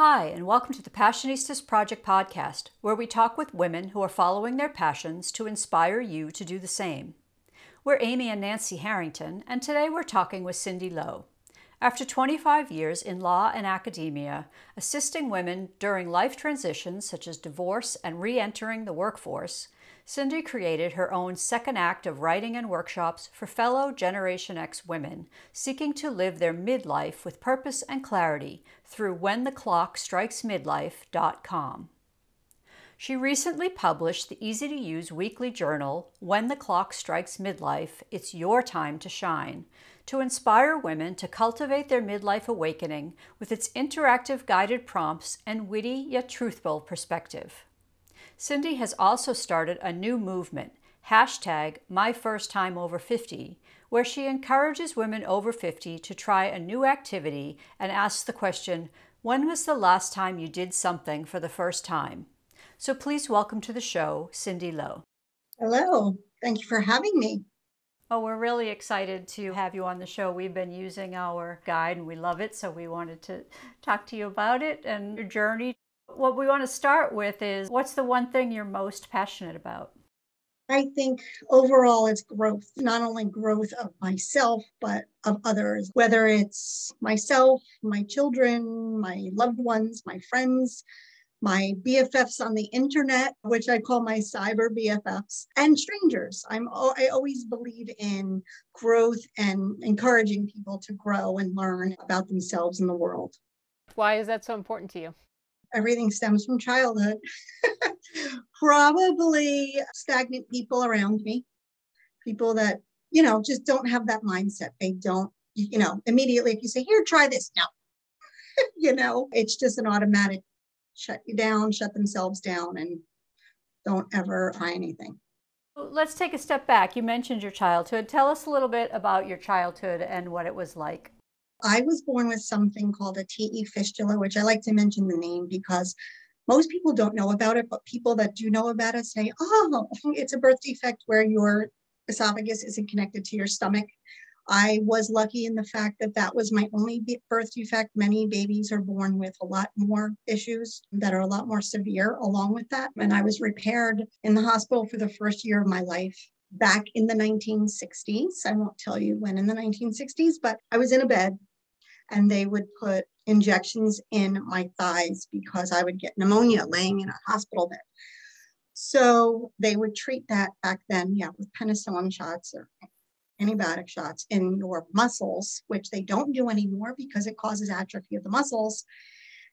Hi, and welcome to the Passionistas Project podcast, where we talk with women who are following their passions to inspire you to do the same. We're Amy and Nancy Harrington, and today we're talking with CinDiLo. After 25 years in law and academia, assisting women during life transitions such as divorce and re entering the workforce, Cindy created her own second act of writing and workshops for fellow Generation X women seeking to live their midlife with purpose and clarity through whentheclockstrikesmidlife.com. She recently published the easy to use weekly journal, When the Clock Strikes Midlife It's Your Time to Shine, to inspire women to cultivate their midlife awakening with its interactive guided prompts and witty yet truthful perspective. Cindy has also started a new movement, hashtag My First Time Over 50, where she encourages women over 50 to try a new activity and asks the question, When was the last time you did something for the first time? So please welcome to the show, CinDiLo. Hello. Thank you for having me. Oh, we're really excited to have you on the show. We've been using our guide and we love it, so we wanted to talk to you about it and your journey what we want to start with is what's the one thing you're most passionate about? I think overall it's growth, not only growth of myself, but of others, whether it's myself, my children, my loved ones, my friends, my BFFs on the internet, which I call my cyber BFFs, and strangers. I'm I always believe in growth and encouraging people to grow and learn about themselves and the world. Why is that so important to you? Everything stems from childhood. Probably stagnant people around me, people that, you know, just don't have that mindset. They don't, you know, immediately if you say, here, try this, no. you know, it's just an automatic shut you down, shut themselves down, and don't ever try anything. Let's take a step back. You mentioned your childhood. Tell us a little bit about your childhood and what it was like. I was born with something called a TE fistula, which I like to mention the name because most people don't know about it, but people that do know about it say, oh, it's a birth defect where your esophagus isn't connected to your stomach. I was lucky in the fact that that was my only birth defect. Many babies are born with a lot more issues that are a lot more severe along with that. And I was repaired in the hospital for the first year of my life back in the 1960s. I won't tell you when in the 1960s, but I was in a bed and they would put injections in my thighs because I would get pneumonia laying in a hospital bed. So they would treat that back then, yeah, with penicillin shots or antibiotic shots in your muscles, which they don't do anymore because it causes atrophy of the muscles.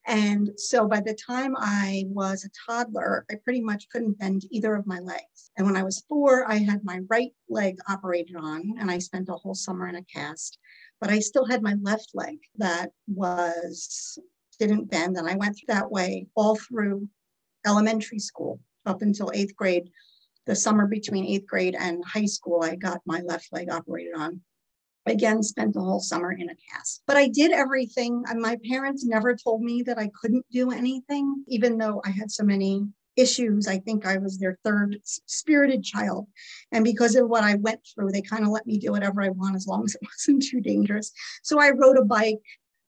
And so by the time I was a toddler, I pretty much couldn't bend either of my legs. And when I was four, I had my right leg operated on, and I spent a whole summer in a cast but I still had my left leg that was didn't bend. And I went that way all through elementary school up until eighth grade. The summer between eighth grade and high school, I got my left leg operated on. Again, spent the whole summer in a cast. But I did everything. My parents never told me that I couldn't do anything, even though I had so many issues. I think I was their third spirited child. And because of what I went through, they kind of let me do whatever I want as long as it wasn't too dangerous. So I rode a bike.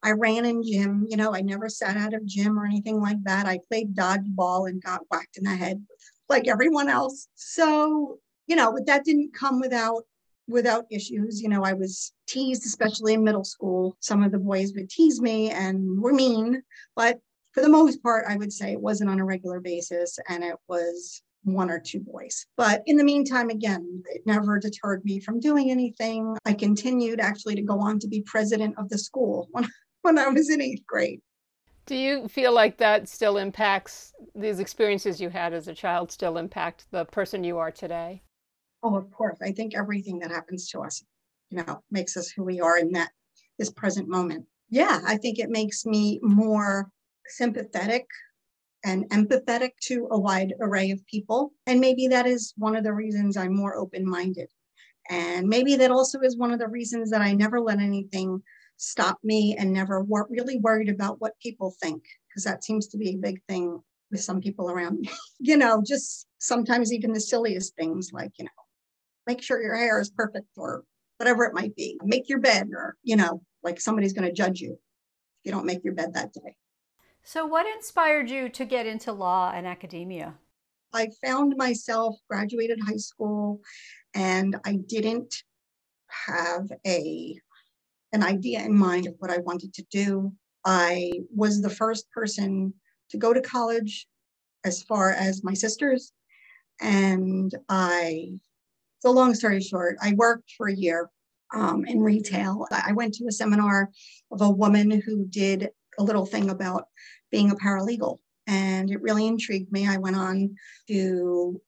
I ran in gym. You know, I never sat out of gym or anything like that. I played dodgeball and got whacked in the head like everyone else. So, you know, but that didn't come without without issues. You know, I was teased, especially in middle school. Some of the boys would tease me and were mean, but for the most part, I would say it wasn't on a regular basis and it was one or two boys. But in the meantime, again, it never deterred me from doing anything. I continued actually to go on to be president of the school when, when I was in eighth grade. Do you feel like that still impacts these experiences you had as a child, still impact the person you are today? Oh, of course. I think everything that happens to us, you know, makes us who we are in that this present moment. Yeah, I think it makes me more sympathetic and empathetic to a wide array of people. And maybe that is one of the reasons I'm more open minded. And maybe that also is one of the reasons that I never let anything stop me and never were really worried about what people think, because that seems to be a big thing with some people around me. you know, just sometimes even the silliest things like, you know, make sure your hair is perfect or whatever it might be, make your bed, or, you know, like somebody's going to judge you if you don't make your bed that day. So, what inspired you to get into law and academia? I found myself graduated high school and I didn't have a an idea in mind of what I wanted to do. I was the first person to go to college as far as my sisters. And I, so long story short, I worked for a year um, in retail. I went to a seminar of a woman who did a little thing about being a paralegal, and it really intrigued me. I went on to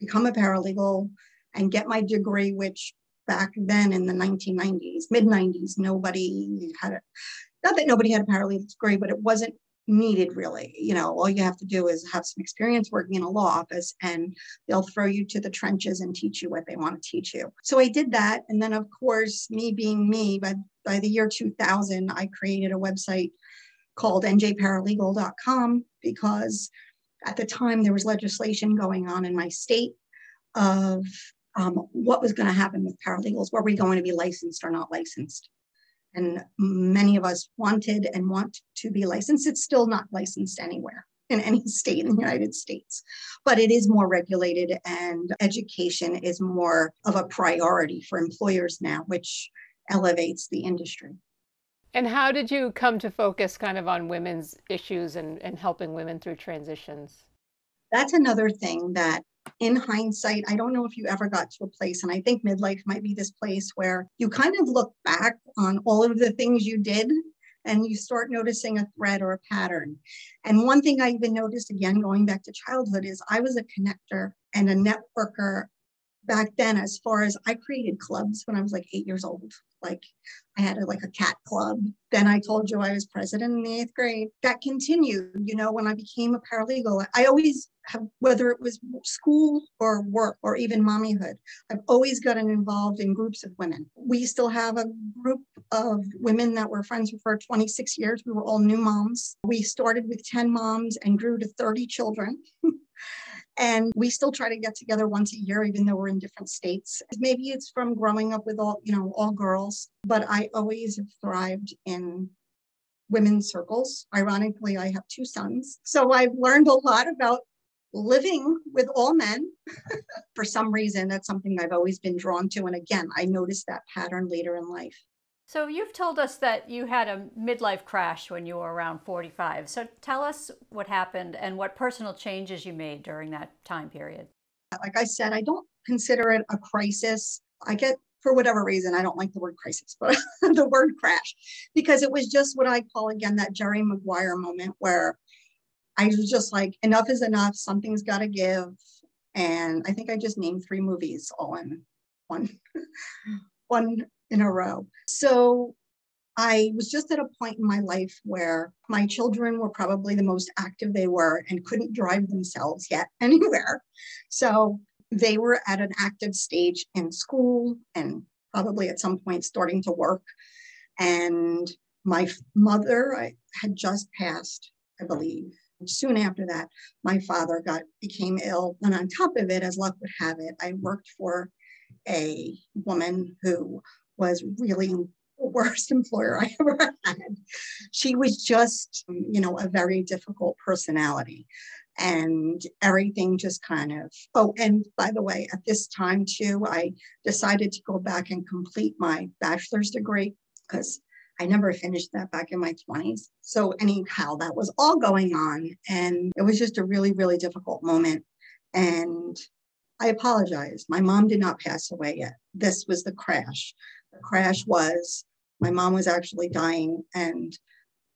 become a paralegal and get my degree, which back then in the 1990s, mid 90s, nobody had it. Not that nobody had a paralegal degree, but it wasn't needed really. You know, all you have to do is have some experience working in a law office and they'll throw you to the trenches and teach you what they want to teach you. So I did that. And then, of course, me being me, by, by the year 2000, I created a website called njparalegal.com because at the time there was legislation going on in my state of um, what was going to happen with paralegals. Were we going to be licensed or not licensed? And many of us wanted and want to be licensed. It's still not licensed anywhere in any state in the United States, but it is more regulated and education is more of a priority for employers now, which elevates the industry. And how did you come to focus kind of on women's issues and, and helping women through transitions? That's another thing that in hindsight, I don't know if you ever got to a place, and I think midlife might be this place where you kind of look back on all of the things you did and you start noticing a thread or a pattern. And one thing I even noticed again, going back to childhood, is I was a connector and a networker back then as far as I created clubs when I was like eight years old. Like I had a, like a cat club. Then I told you I was president in the eighth grade. That continued, you know, when I became a paralegal. I always have, whether it was school or work or even mommyhood, I've always gotten involved in groups of women. We still have a group of women that were friends for 26 years. We were all new moms. We started with 10 moms and grew to 30 children. And we still try to get together once a year, even though we're in different states. Maybe it's from growing up with all, you know, all girls, but I always have thrived in women's circles. Ironically, I have two sons. So I've learned a lot about living with all men. For some reason, that's something I've always been drawn to. And again, I noticed that pattern later in life. So you've told us that you had a midlife crash when you were around 45. So tell us what happened and what personal changes you made during that time period. Like I said, I don't consider it a crisis. I get for whatever reason, I don't like the word crisis, but the word crash, because it was just what I call again that Jerry Maguire moment where I was just like, enough is enough, something's got to give. And I think I just named three movies all in one, one in a row. So I was just at a point in my life where my children were probably the most active they were and couldn't drive themselves yet anywhere. So they were at an active stage in school and probably at some point starting to work. And my mother I had just passed, I believe. Soon after that, my father got became ill. And on top of it, as luck would have it, I worked for a woman who was really the worst employer I ever had. She was just, you know, a very difficult personality. And everything just kind of, oh, and by the way, at this time too, I decided to go back and complete my bachelor's degree because I never finished that back in my 20s. So, anyhow, that was all going on. And it was just a really, really difficult moment. And I apologize. My mom did not pass away yet. This was the crash the crash was my mom was actually dying and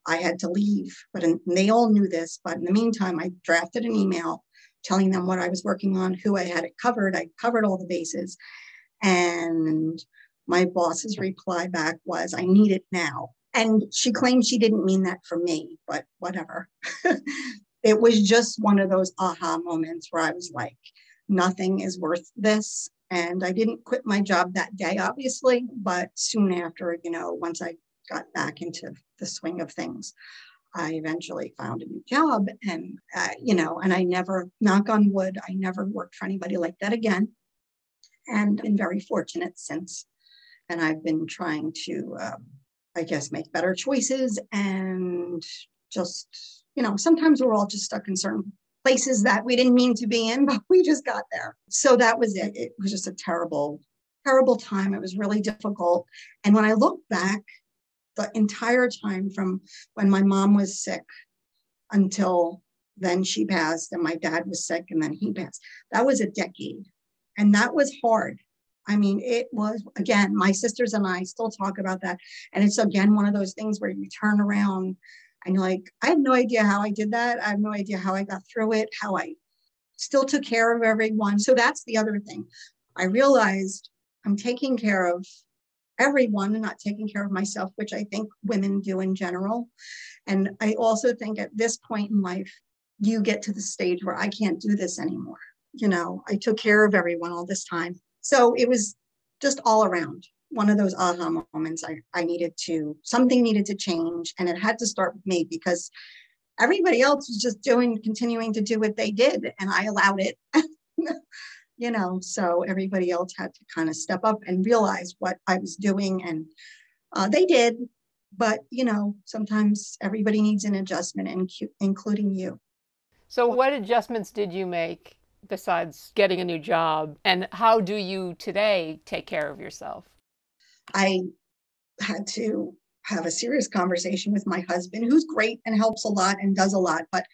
I had to leave. But in, they all knew this. But in the meantime, I drafted an email telling them what I was working on, who I had it covered. I covered all the bases. And my boss's reply back was, I need it now. And she claimed she didn't mean that for me, but whatever. it was just one of those aha moments where I was like, nothing is worth this. And I didn't quit my job that day, obviously, but soon after, you know, once I got back into the swing of things, I eventually found a new job. And, uh, you know, and I never, knock on wood, I never worked for anybody like that again. And been very fortunate since. And I've been trying to, um, I guess, make better choices and just, you know, sometimes we're all just stuck in certain places that we didn't mean to be in, but we just got there. So that was it. It was just a terrible, terrible time. It was really difficult. And when I look back, the entire time from when my mom was sick until then she passed, and my dad was sick, and then he passed. That was a decade. And that was hard. I mean, it was, again, my sisters and I still talk about that. And it's again one of those things where you turn around and like, I have no idea how I did that. I have no idea how I got through it, how I still took care of everyone. So that's the other thing. I realized I'm taking care of everyone and not taking care of myself, which I think women do in general. And I also think at this point in life, you get to the stage where I can't do this anymore. You know, I took care of everyone all this time. So it was just all around one of those aha moments. I, I needed to, something needed to change. And it had to start with me because everybody else was just doing, continuing to do what they did. And I allowed it. you know, so everybody else had to kind of step up and realize what I was doing. And uh, they did. But, you know, sometimes everybody needs an adjustment, including you. So, what adjustments did you make besides getting a new job? And how do you today take care of yourself? I had to have a serious conversation with my husband, who's great and helps a lot and does a lot. But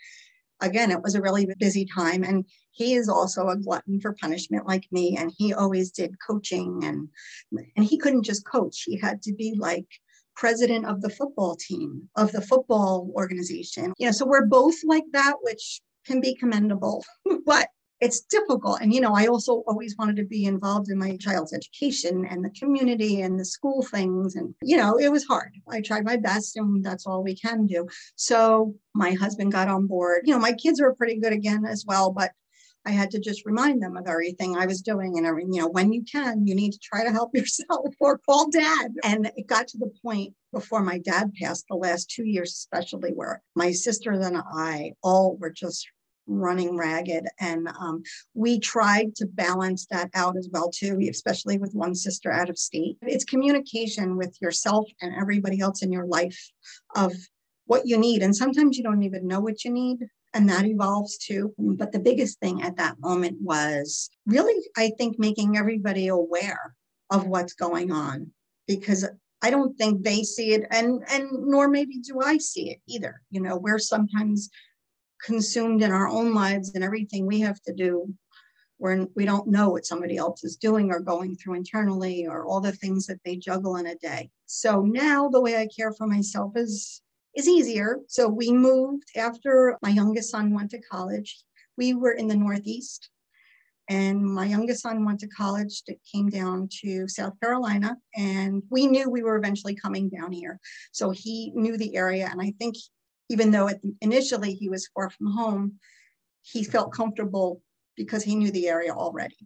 again, it was a really busy time. And he is also a glutton for punishment like me. And he always did coaching and and he couldn't just coach. He had to be like president of the football team, of the football organization. You know, so we're both like that, which can be commendable. but it's difficult. And, you know, I also always wanted to be involved in my child's education and the community and the school things. And, you know, it was hard. I tried my best and that's all we can do. So my husband got on board. You know, my kids were pretty good again as well, but I had to just remind them of everything I was doing and everything. You know, when you can, you need to try to help yourself or call dad. And it got to the point before my dad passed, the last two years, especially, where my sister and I all were just running ragged. And um, we tried to balance that out as well too, especially with one sister out of state. It's communication with yourself and everybody else in your life of what you need. And sometimes you don't even know what you need. And that evolves too. But the biggest thing at that moment was really, I think, making everybody aware of what's going on because I don't think they see it and and nor maybe do I see it either. You know, we're sometimes consumed in our own lives and everything we have to do where we don't know what somebody else is doing or going through internally or all the things that they juggle in a day. So now the way I care for myself is is easier. So we moved after my youngest son went to college. We were in the Northeast and my youngest son went to college that came down to south carolina and we knew we were eventually coming down here so he knew the area and i think even though initially he was far from home, he felt comfortable because he knew the area already.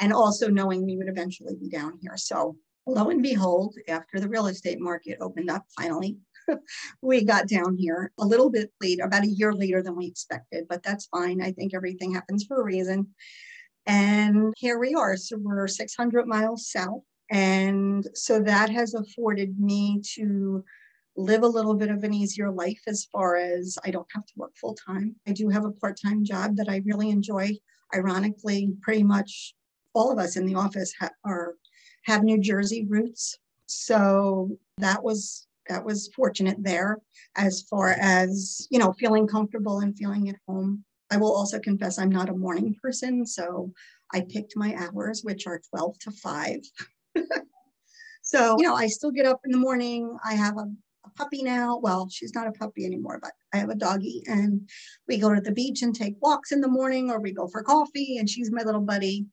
And also knowing we would eventually be down here. So lo and behold, after the real estate market opened up finally, we got down here a little bit later, about a year later than we expected, but that's fine. I think everything happens for a reason. And here we are. So we're 600 miles south. And so that has afforded me to live a little bit of an easier life as far as I don't have to work full time. I do have a part time job that I really enjoy. Ironically, pretty much all of us in the office ha- are have New Jersey roots, so that was that was fortunate there as far as you know feeling comfortable and feeling at home. I will also confess I'm not a morning person, so I picked my hours, which are 12 to 5. so, you know, I still get up in the morning. I have a puppy now. Well, she's not a puppy anymore, but I have a doggy. And we go to the beach and take walks in the morning, or we go for coffee, and she's my little buddy.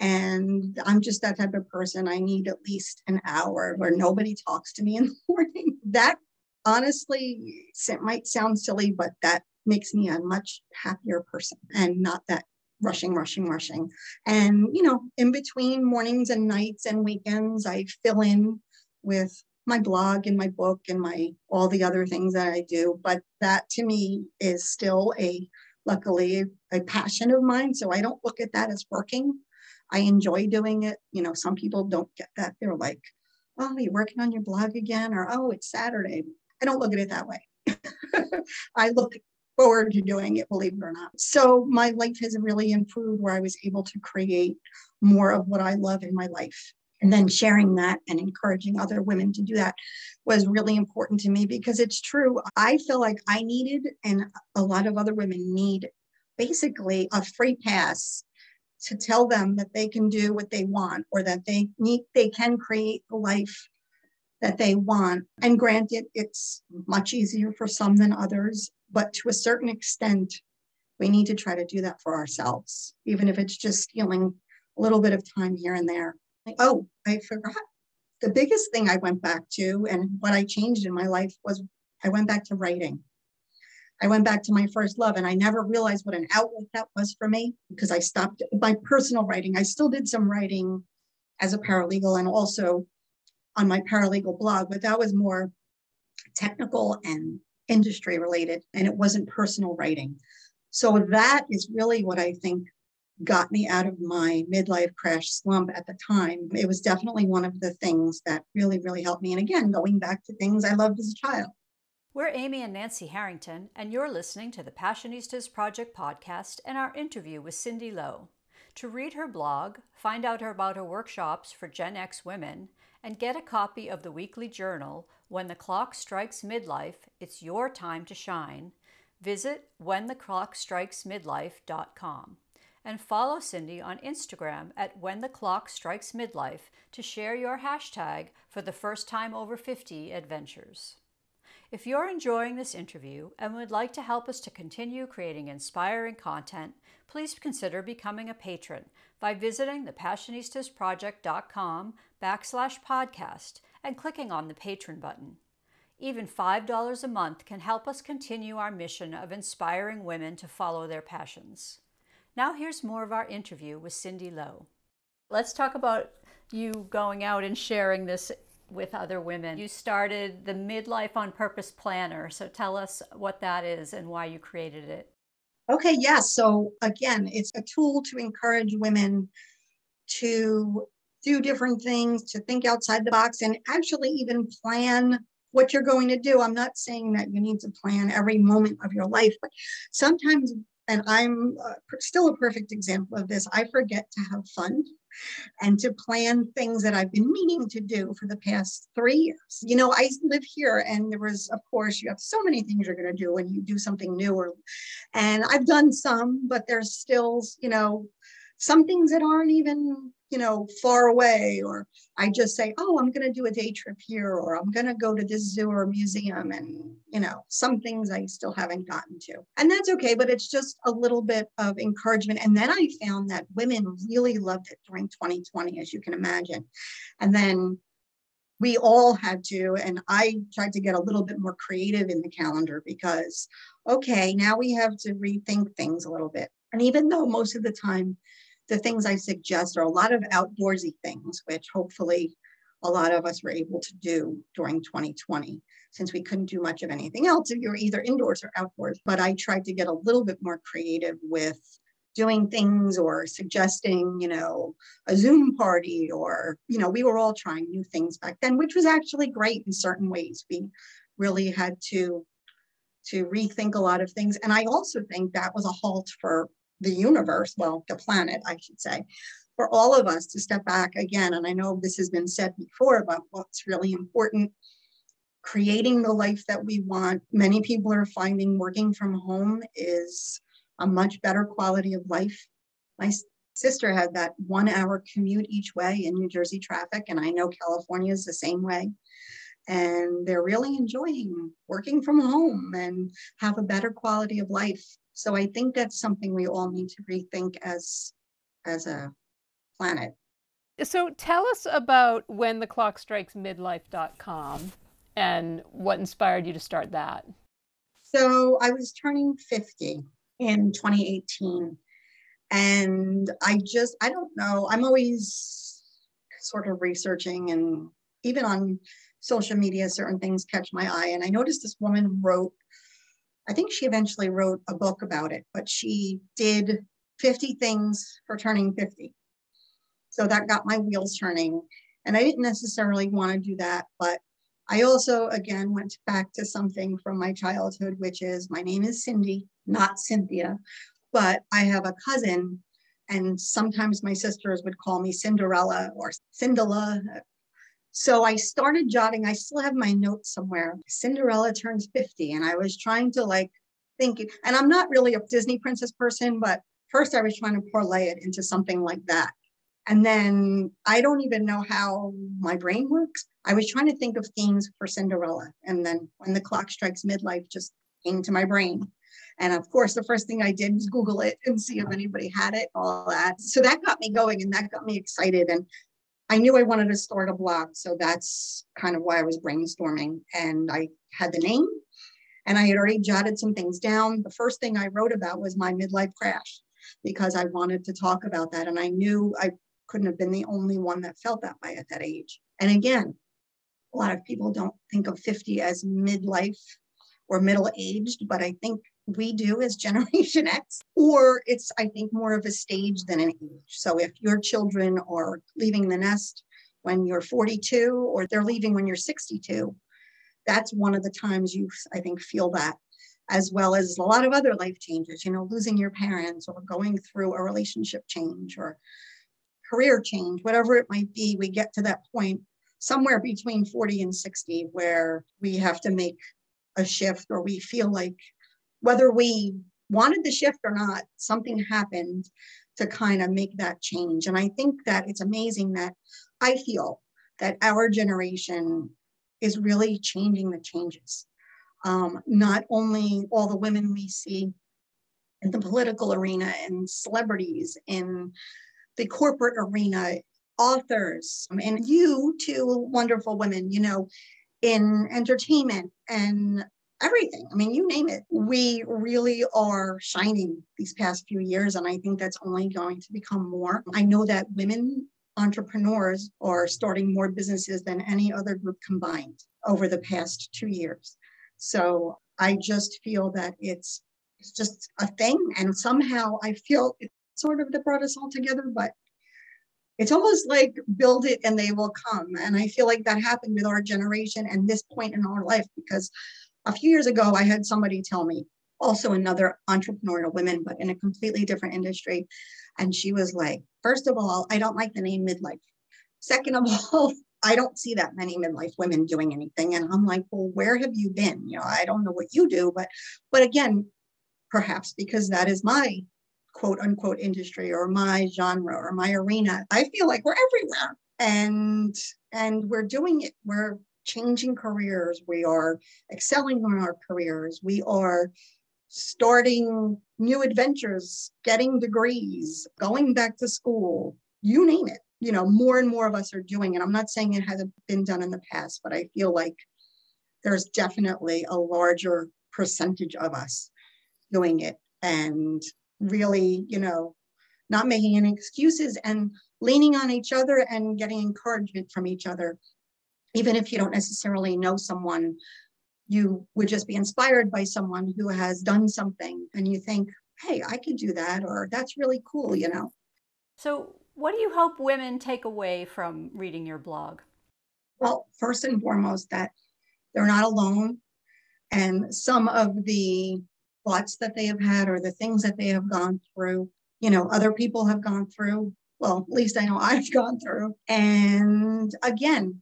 And I'm just that type of person. I need at least an hour where nobody talks to me in the morning. That honestly it might sound silly, but that makes me a much happier person and not that rushing, rushing, rushing. And, you know, in between mornings and nights and weekends, I fill in with my blog and my book and my all the other things that I do. But that to me is still a luckily a passion of mine. So I don't look at that as working. I enjoy doing it. You know, some people don't get that. They're like, oh, you're working on your blog again, or oh, it's Saturday. I don't look at it that way. I look forward to doing it, believe it or not. So my life has really improved where I was able to create more of what I love in my life. And then sharing that and encouraging other women to do that was really important to me because it's true. I feel like I needed, and a lot of other women need, basically a free pass to tell them that they can do what they want or that they need they can create the life that they want and granted it's much easier for some than others but to a certain extent we need to try to do that for ourselves even if it's just stealing a little bit of time here and there oh i forgot the biggest thing i went back to and what i changed in my life was i went back to writing I went back to my first love and I never realized what an outlet that was for me because I stopped my personal writing. I still did some writing as a paralegal and also on my paralegal blog, but that was more technical and industry related and it wasn't personal writing. So that is really what I think got me out of my midlife crash slump at the time. It was definitely one of the things that really, really helped me. And again, going back to things I loved as a child. We're Amy and Nancy Harrington, and you're listening to the Passionistas Project podcast and our interview with CinDiLo. To read her blog, find out about her workshops for Gen X women, and get a copy of the weekly journal, When the Clock Strikes Midlife, It's Your Time to Shine, visit whentheclockstrikesmidlife.com and follow Cindy on Instagram at When the Clock Strikes Midlife to share your hashtag for the first time over 50 adventures. If you're enjoying this interview and would like to help us to continue creating inspiring content, please consider becoming a patron by visiting thepassionistasproject.com backslash podcast and clicking on the patron button. Even $5 a month can help us continue our mission of inspiring women to follow their passions. Now here's more of our interview with CinDiLo. Let's talk about you going out and sharing this with other women. You started the Midlife on Purpose Planner. So tell us what that is and why you created it. Okay, yes. Yeah, so again, it's a tool to encourage women to do different things, to think outside the box, and actually even plan what you're going to do. I'm not saying that you need to plan every moment of your life, but sometimes, and I'm uh, still a perfect example of this, I forget to have fun and to plan things that I've been meaning to do for the past three years. You know, I live here and there was, of course, you have so many things you're going to do when you do something new or, and I've done some, but there's still, you know, some things that aren't even you know, far away, or I just say, oh, I'm going to do a day trip here, or I'm going to go to this zoo or museum. And, you know, some things I still haven't gotten to. And that's okay, but it's just a little bit of encouragement. And then I found that women really loved it during 2020, as you can imagine. And then we all had to, and I tried to get a little bit more creative in the calendar because, okay, now we have to rethink things a little bit. And even though most of the time the things I suggest are a lot of outdoorsy things, which hopefully a lot of us were able to do during 2020 since we couldn't do much of anything else if you were either indoors or outdoors. But I tried to get a little bit more creative with doing things or suggesting, you know, a Zoom party or, you know, we were all trying new things back then, which was actually great in certain ways. We really had to to rethink a lot of things. And I also think that was a halt for the universe, well, the planet, I should say, for all of us to step back again. And I know this has been said before, but what's really important creating the life that we want. Many people are finding working from home is a much better quality of life. My sister had that one hour commute each way in New Jersey traffic, and I know California is the same way. And they're really enjoying working from home and have a better quality of life. So I think that's something we all need to rethink as as a planet. So tell us about when the clock strikes midlife.com and what inspired you to start that. So I was turning 50 in 2018 and I just I don't know, I'm always sort of researching and even on social media certain things catch my eye and I noticed this woman wrote I think she eventually wrote a book about it, but she did 50 things for turning 50. So that got my wheels turning. And I didn't necessarily want to do that, but I also, again, went back to something from my childhood, which is my name is Cindy, not Cynthia, but I have a cousin, and sometimes my sisters would call me Cinderella or Cinderella. So I started jotting, I still have my notes somewhere. Cinderella turns 50, and I was trying to like think, and I'm not really a Disney princess person, but first I was trying to parlay it into something like that. And then I don't even know how my brain works. I was trying to think of themes for Cinderella. And then when the clock strikes midlife, just came to my brain. And of course, the first thing I did was Google it and see if anybody had it, all that. So that got me going and that got me excited. And I knew I wanted to start a blog. So that's kind of why I was brainstorming. And I had the name and I had already jotted some things down. The first thing I wrote about was my midlife crash because I wanted to talk about that. And I knew I couldn't have been the only one that felt that way at that age. And again, a lot of people don't think of 50 as midlife or middle aged, but I think we do as Generation X, or it's, I think, more of a stage than an age. So if your children are leaving the nest when you're 42 or they're leaving when you're 62, that's one of the times you, I think, feel that, as well as a lot of other life changes, you know, losing your parents or going through a relationship change or career change, whatever it might be, we get to that point somewhere between 40 and 60 where we have to make a shift or we feel like whether we wanted the shift or not, something happened to kind of make that change. And I think that it's amazing that I feel that our generation is really changing the changes. Um, not only all the women we see in the political arena and celebrities in the corporate arena, authors, and you two wonderful women, you know, in entertainment and everything. I mean, you name it. We really are shining these past few years, and I think that's only going to become more. I know that women entrepreneurs are starting more businesses than any other group combined over the past two years. So I just feel that it's it's just a thing, and somehow I feel it sort of that brought us all together, but it's almost like build it and they will come. And I feel like that happened with our generation and this point in our life because a few years ago, I had somebody tell me, also another entrepreneurial woman, but in a completely different industry. And she was like, first of all, I don't like the name midlife. Second of all, I don't see that many midlife women doing anything. And I'm like, well, where have you been? You know, I don't know what you do, but but again, perhaps because that is my quote unquote industry or my genre or my arena. I feel like we're everywhere. And and we're doing it. We're changing careers. We are excelling in our careers. We are starting new adventures, getting degrees, going back to school, you name it. You know, more and more of us are doing it. I'm not saying it hasn't been done in the past, but I feel like there's definitely a larger percentage of us doing it and really, you know, not making any excuses and leaning on each other and getting encouragement from each other. Even if you don't necessarily know someone, you would just be inspired by someone who has done something and you think, hey, I could do that, or that's really cool, you know. So, what do you hope women take away from reading your blog? Well, first and foremost, that they're not alone. And some of the thoughts that they have had or the things that they have gone through, you know, other people have gone through. Well, at least I know I've gone through. And again,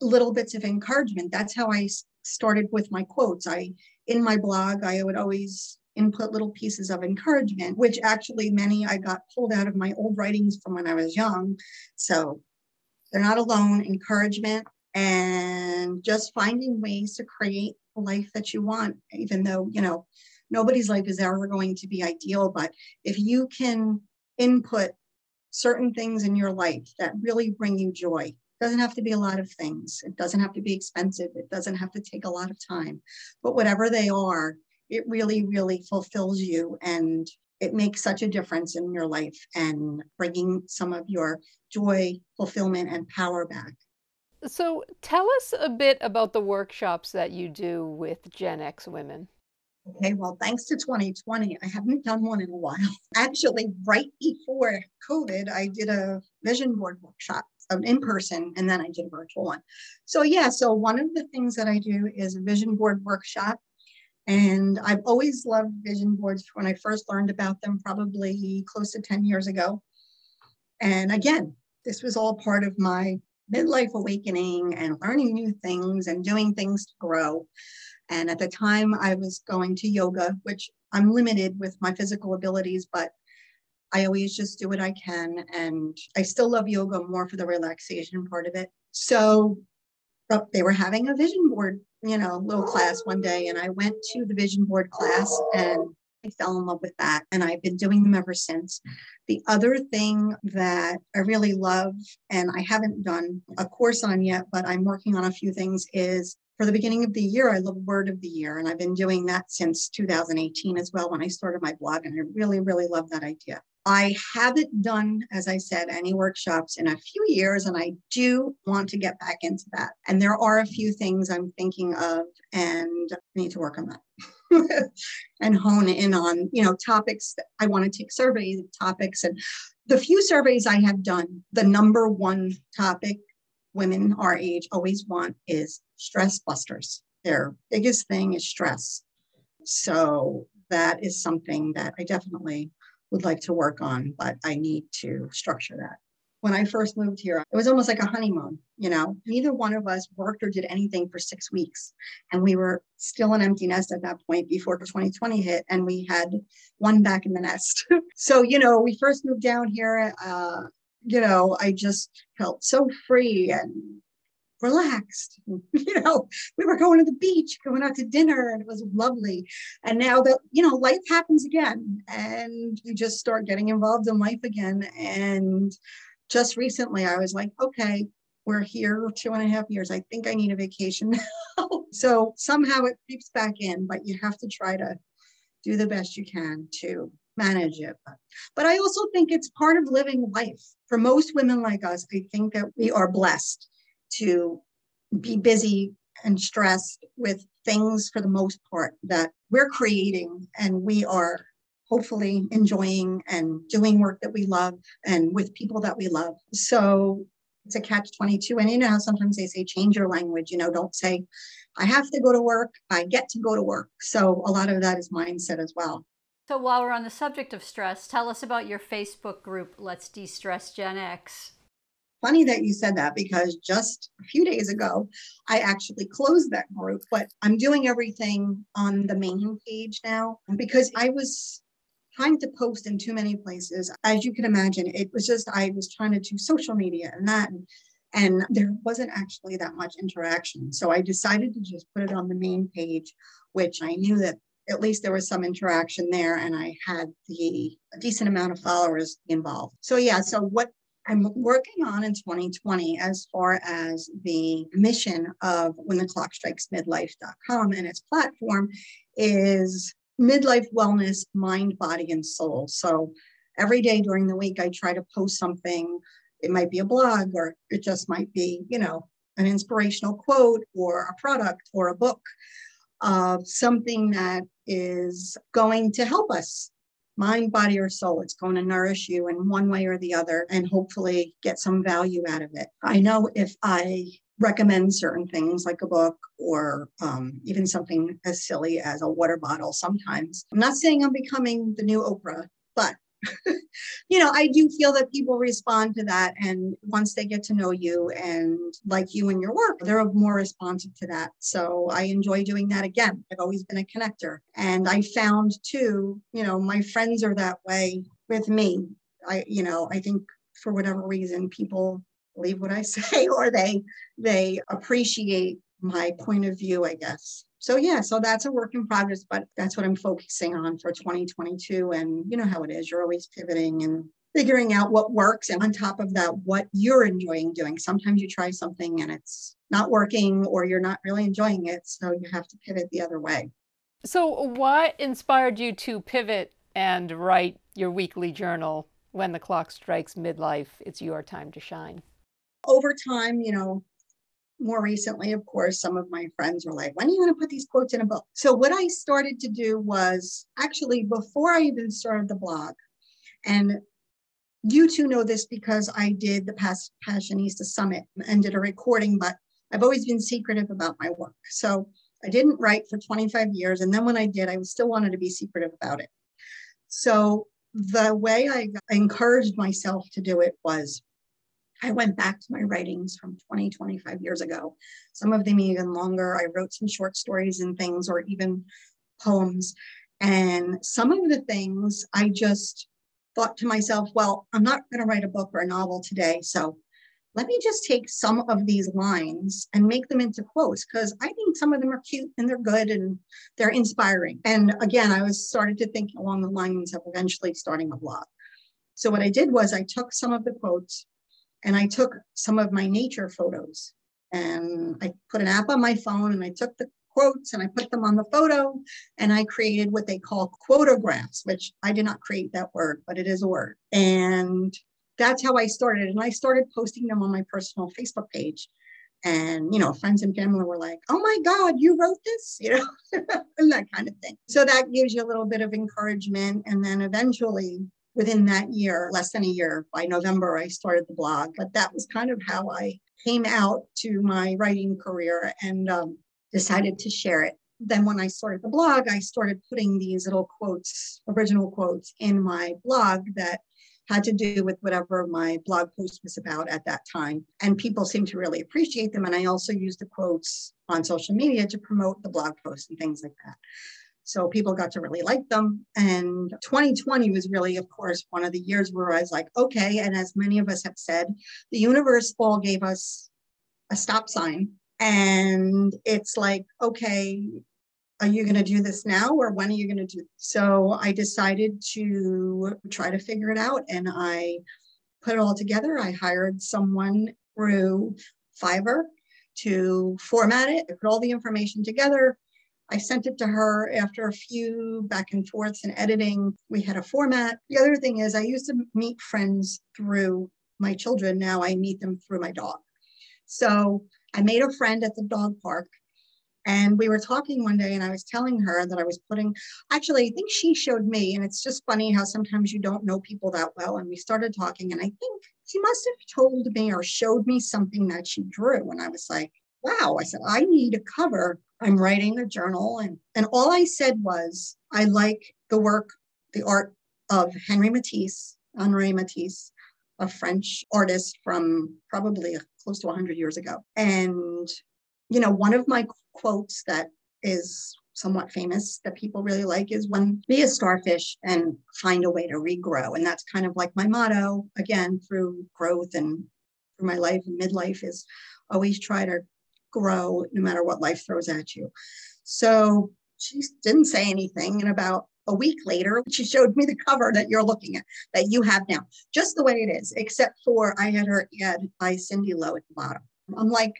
little bits of encouragement. That's how I started with my quotes. I, in my blog, I would always input little pieces of encouragement, which actually many I got pulled out of my old writings from when I was young. So they're not alone, encouragement, and just finding ways to create the life that you want, even though, you know, nobody's life is ever going to be ideal. But if you can input certain things in your life that really bring you joy, doesn't have to be a lot of things. It doesn't have to be expensive. It doesn't have to take a lot of time. But whatever they are, it really, really fulfills you and it makes such a difference in your life and bringing some of your joy, fulfillment, and power back. So, tell us a bit about the workshops that you do with Gen X women. Okay, well, thanks to 2020, I haven't done one in a while. Actually, right before COVID, I did a vision board workshop. An in person, and then I did a virtual one. So, yeah, so one of the things that I do is a vision board workshop. And I've always loved vision boards when I first learned about them, probably close to 10 years ago. And again, this was all part of my midlife awakening and learning new things and doing things to grow. And at the time, I was going to yoga, which I'm limited with my physical abilities, but I always just do what I can. And I still love yoga more for the relaxation part of it. So they were having a vision board, you know, little class one day. And I went to the vision board class and I fell in love with that. And I've been doing them ever since. The other thing that I really love, and I haven't done a course on yet, but I'm working on a few things, is for the beginning of the year, I love word of the year. And I've been doing that since 2018 as well when I started my blog. And I really, really love that idea. I haven't done, as I said, any workshops in a few years, and I do want to get back into that. And there are a few things I'm thinking of, and need to work on that and hone in on, you know, topics. I want to take surveys of topics, and the few surveys I have done, the number one topic women our age always want is stress busters. Their biggest thing is stress. So that is something that I definitely would like to work on, but I need to structure that. When I first moved here, it was almost like a honeymoon. You know, neither one of us worked or did anything for six weeks. And we were still an empty nest at that point before 2020 hit, and we had one back in the nest. so, you know, we first moved down here. Uh, you know, I just felt so free and relaxed. you know, we were going to the beach, going out to dinner, and it was lovely. And now that, you know, life happens again and you just start getting involved in life again. And just recently I was like, okay, we're here two and a half years. I think I need a vacation now. so somehow it creeps back in, but you have to try to do the best you can to manage it. But, but I also think it's part of living life. For most women like us, I think that we are blessed to be busy and stressed with things for the most part that we're creating and we are hopefully enjoying and doing work that we love and with people that we love. So it's a catch 22. And you know how sometimes they say change your language, you know, don't say, I have to go to work, I get to go to work. So a lot of that is mindset as well. So while we're on the subject of stress, tell us about your Facebook group, Let's De-Stress Gen X funny that you said that because just a few days ago, I actually closed that group, but I'm doing everything on the main page now because I was trying to post in too many places. As you can imagine, it was just, I was trying to do social media and that. And, and there wasn't actually that much interaction. So I decided to just put it on the main page, which I knew that at least there was some interaction there and I had the a decent amount of followers involved. So yeah, so what I'm working on in 2020 as far as the mission of when the clock strikes midlife.com and its platform is midlife wellness, mind, body, and soul. So every day during the week, I try to post something. It might be a blog or it just might be, you know, an inspirational quote or a product or a book of something that is going to help us mind, body, or soul. It's going to nourish you in one way or the other and hopefully get some value out of it. I know if I recommend certain things like a book or um, even something as silly as a water bottle sometimes. I'm not saying I'm becoming the new Oprah, but you know, I do feel that people respond to that. And once they get to know you and like you and your work, they're more responsive to that. So I enjoy doing that again. I've always been a connector. And I found too, you know, my friends are that way with me. I, you know, I think for whatever reason, people believe what I say or they they appreciate my point of view, I guess so yeah so that's a work in progress but that's what i'm focusing on for 2022 and you know how it is you're always pivoting and figuring out what works and on top of that what you're enjoying doing. Sometimes you try something and it's not working or you're not really enjoying it so you have to pivot the other way. So what inspired you to pivot and write your weekly journal when the clock strikes midlife it's your time to shine? Over time you know more recently, of course, some of my friends were like, when are you going to put these quotes in a book? So, what I started to do was actually before I even started the blog, and you two know this because I did the past Passionista Summit and did a recording, but I've always been secretive about my work. So I didn't write for 25 years. And then when I did, I still wanted to be secretive about it. So the way I encouraged myself to do it was I went back to my writings from 20, 25 years ago, some of them even longer. I wrote some short stories and things, or even poems. And some of the things I just thought to myself, well, I'm not going to write a book or a novel today. So let me just take some of these lines and make them into quotes because I think some of them are cute and they're good and they're inspiring. And again, I was started to think along the lines of eventually starting a blog. So what I did was I took some of the quotes and I took some of my nature photos and I put an app on my phone and I took the quotes and I put them on the photo and I created what they call quotographs, which I did not create that word, but it is a word. And that's how I started. And I started posting them on my personal Facebook page. And, you know, friends and family were like, oh my God, you wrote this, you know, and that kind of thing. So that gives you a little bit of encouragement. And then eventually, within that year, less than a year, by November, I started the blog. But that was kind of how I came out to my writing career. And um, decided to share it. Then, when I started the blog, I started putting these little quotes, original quotes, in my blog that had to do with whatever my blog post was about at that time. And people seemed to really appreciate them. And I also used the quotes on social media to promote the blog posts and things like that. So people got to really like them. And 2020 was really, of course, one of the years where I was like, okay. And as many of us have said, the universe all gave us a stop sign and it's like okay are you going to do this now or when are you going to do this? so i decided to try to figure it out and i put it all together i hired someone through fiverr to format it put all the information together I sent it to her after a few back and forths and editing. We had a format. The other thing is, I used to meet friends through my children. Now I meet them through my dog. So I made a friend at the dog park and we were talking one day and I was telling her that I was putting, actually, I think she showed me, and it's just funny how sometimes you don't know people that well. And we started talking, and I think she must have told me or showed me something that she drew. And I was like, wow, I said, I need a cover. I'm writing a journal. And, and all I said was, I like the work, the art of Henri Matisse, Henri Matisse, a French artist from probably close to 100 years ago. And, you know, one of my quotes that is somewhat famous that people really like is when be a starfish and find a way to regrow. And that's kind of like my motto, again, through growth and through my life and midlife is always try to grow no matter what life throws at you. So she didn't say anything. And about a week later, she showed me the cover that you're looking at, that you have now, just the way it is, except for I had her ad by CinDiLo at the bottom. I'm like,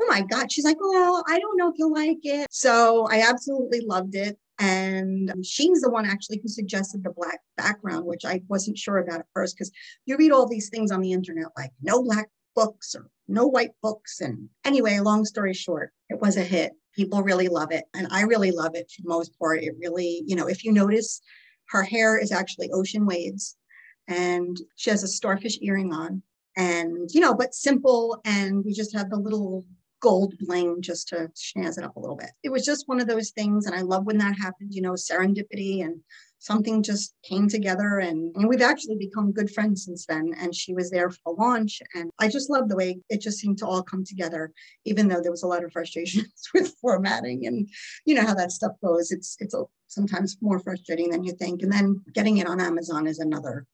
oh my God. She's like, well, I don't know if you'll like it. So I absolutely loved it. And she's the one actually who suggested the black background, which I wasn't sure about at first because you read all these things on the internet like no black books or no white books. And anyway, long story short, it was a hit. People really love it. And i really love it for the most part. It really you know if you notice her hair is actually ocean waves and she has a starfish earring on. And you know but simple and we just have the little gold bling just to snazz it up a little bit. It was just one of those things and i love when that happens you know serendipity and something just came together and, and we've actually become good friends since then and she was there for the launch and i just love the way it just seemed to all come together even though there was a lot of frustrations with formatting and you know how that stuff goes. It's it's a, sometimes more frustrating than you think and then getting it on amazon is another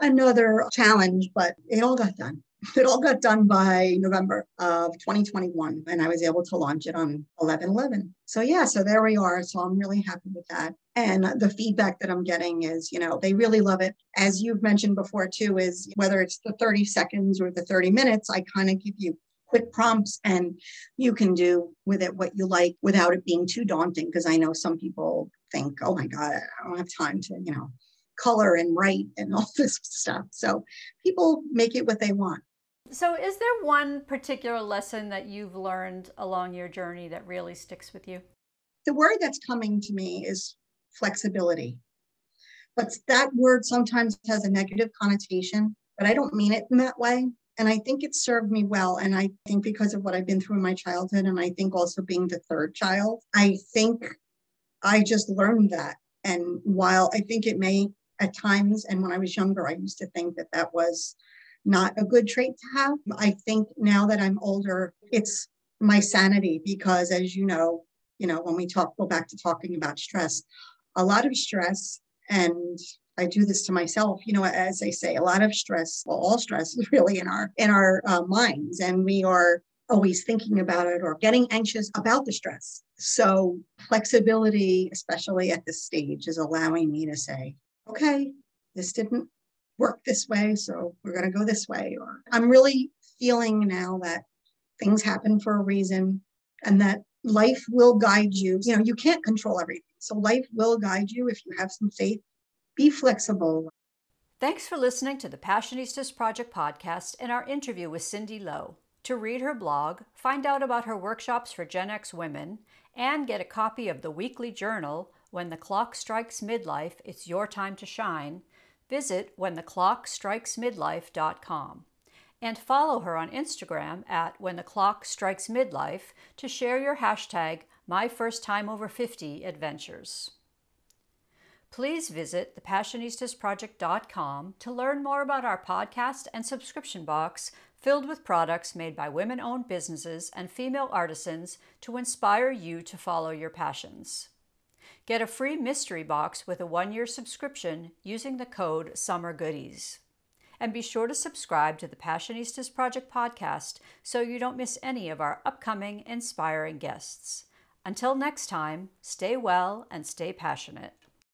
another challenge but it all got done it all got done by November of 2021, and I was able to launch it on 11 11. So, yeah, so there we are. So, I'm really happy with that. And the feedback that I'm getting is, you know, they really love it. As you've mentioned before, too, is whether it's the 30 seconds or the 30 minutes, I kind of give you quick prompts and you can do with it what you like without it being too daunting. Because I know some people think, oh my God, I don't have time to, you know, color and write and all this stuff. So people make it what they want. So, is there one particular lesson that you've learned along your journey that really sticks with you? The word that's coming to me is flexibility. but that word sometimes has a negative connotation, but I don't mean it in that way. And I think it served me well. And I think because of what I've been through in my childhood, and I think also being the third child, I think I just learned that. And while I think it may at times, and when I was younger, I used to think that that was not a good trait to have. I think now that I'm older, it's my sanity because, as you know, you know, when we talk, go back to talking about stress, a lot of stress and I do this to myself, you know, as I say, a lot of stress, well, all stress is really in our in our uh, minds, and we are always thinking about it or getting anxious about the stress. So flexibility, especially at this stage, is allowing me to say, okay, this didn't work this way, so we're going to go this way. Or I'm really feeling now that things happen for a reason, and that life will guide you. You know, you can't control everything. So life will guide you if you have some faith. Be flexible. Thanks for listening to the Passionistas Project podcast and our interview with CinDiLo. To read her blog, find out about her workshops for Gen X women, and get a copy of the weekly journal, When the Clock Strikes Midlife, It's Your Time to Shine, visit whentheclockstrikesmidlife.com and follow her on Instagram at When the Clock Strikes Midlife to share your hashtag My First Time Over 50 adventures. Please visit thepassionistasproject.com to learn more about our podcast and subscription box filled with products made by women owned businesses and female artisans to inspire you to follow your passions. Get a free mystery box with a one year subscription using the code SUMMERGOODIES. And be sure to subscribe to the Passionistas Project podcast so you don't miss any of our upcoming inspiring guests. Until next time, stay well and stay passionate.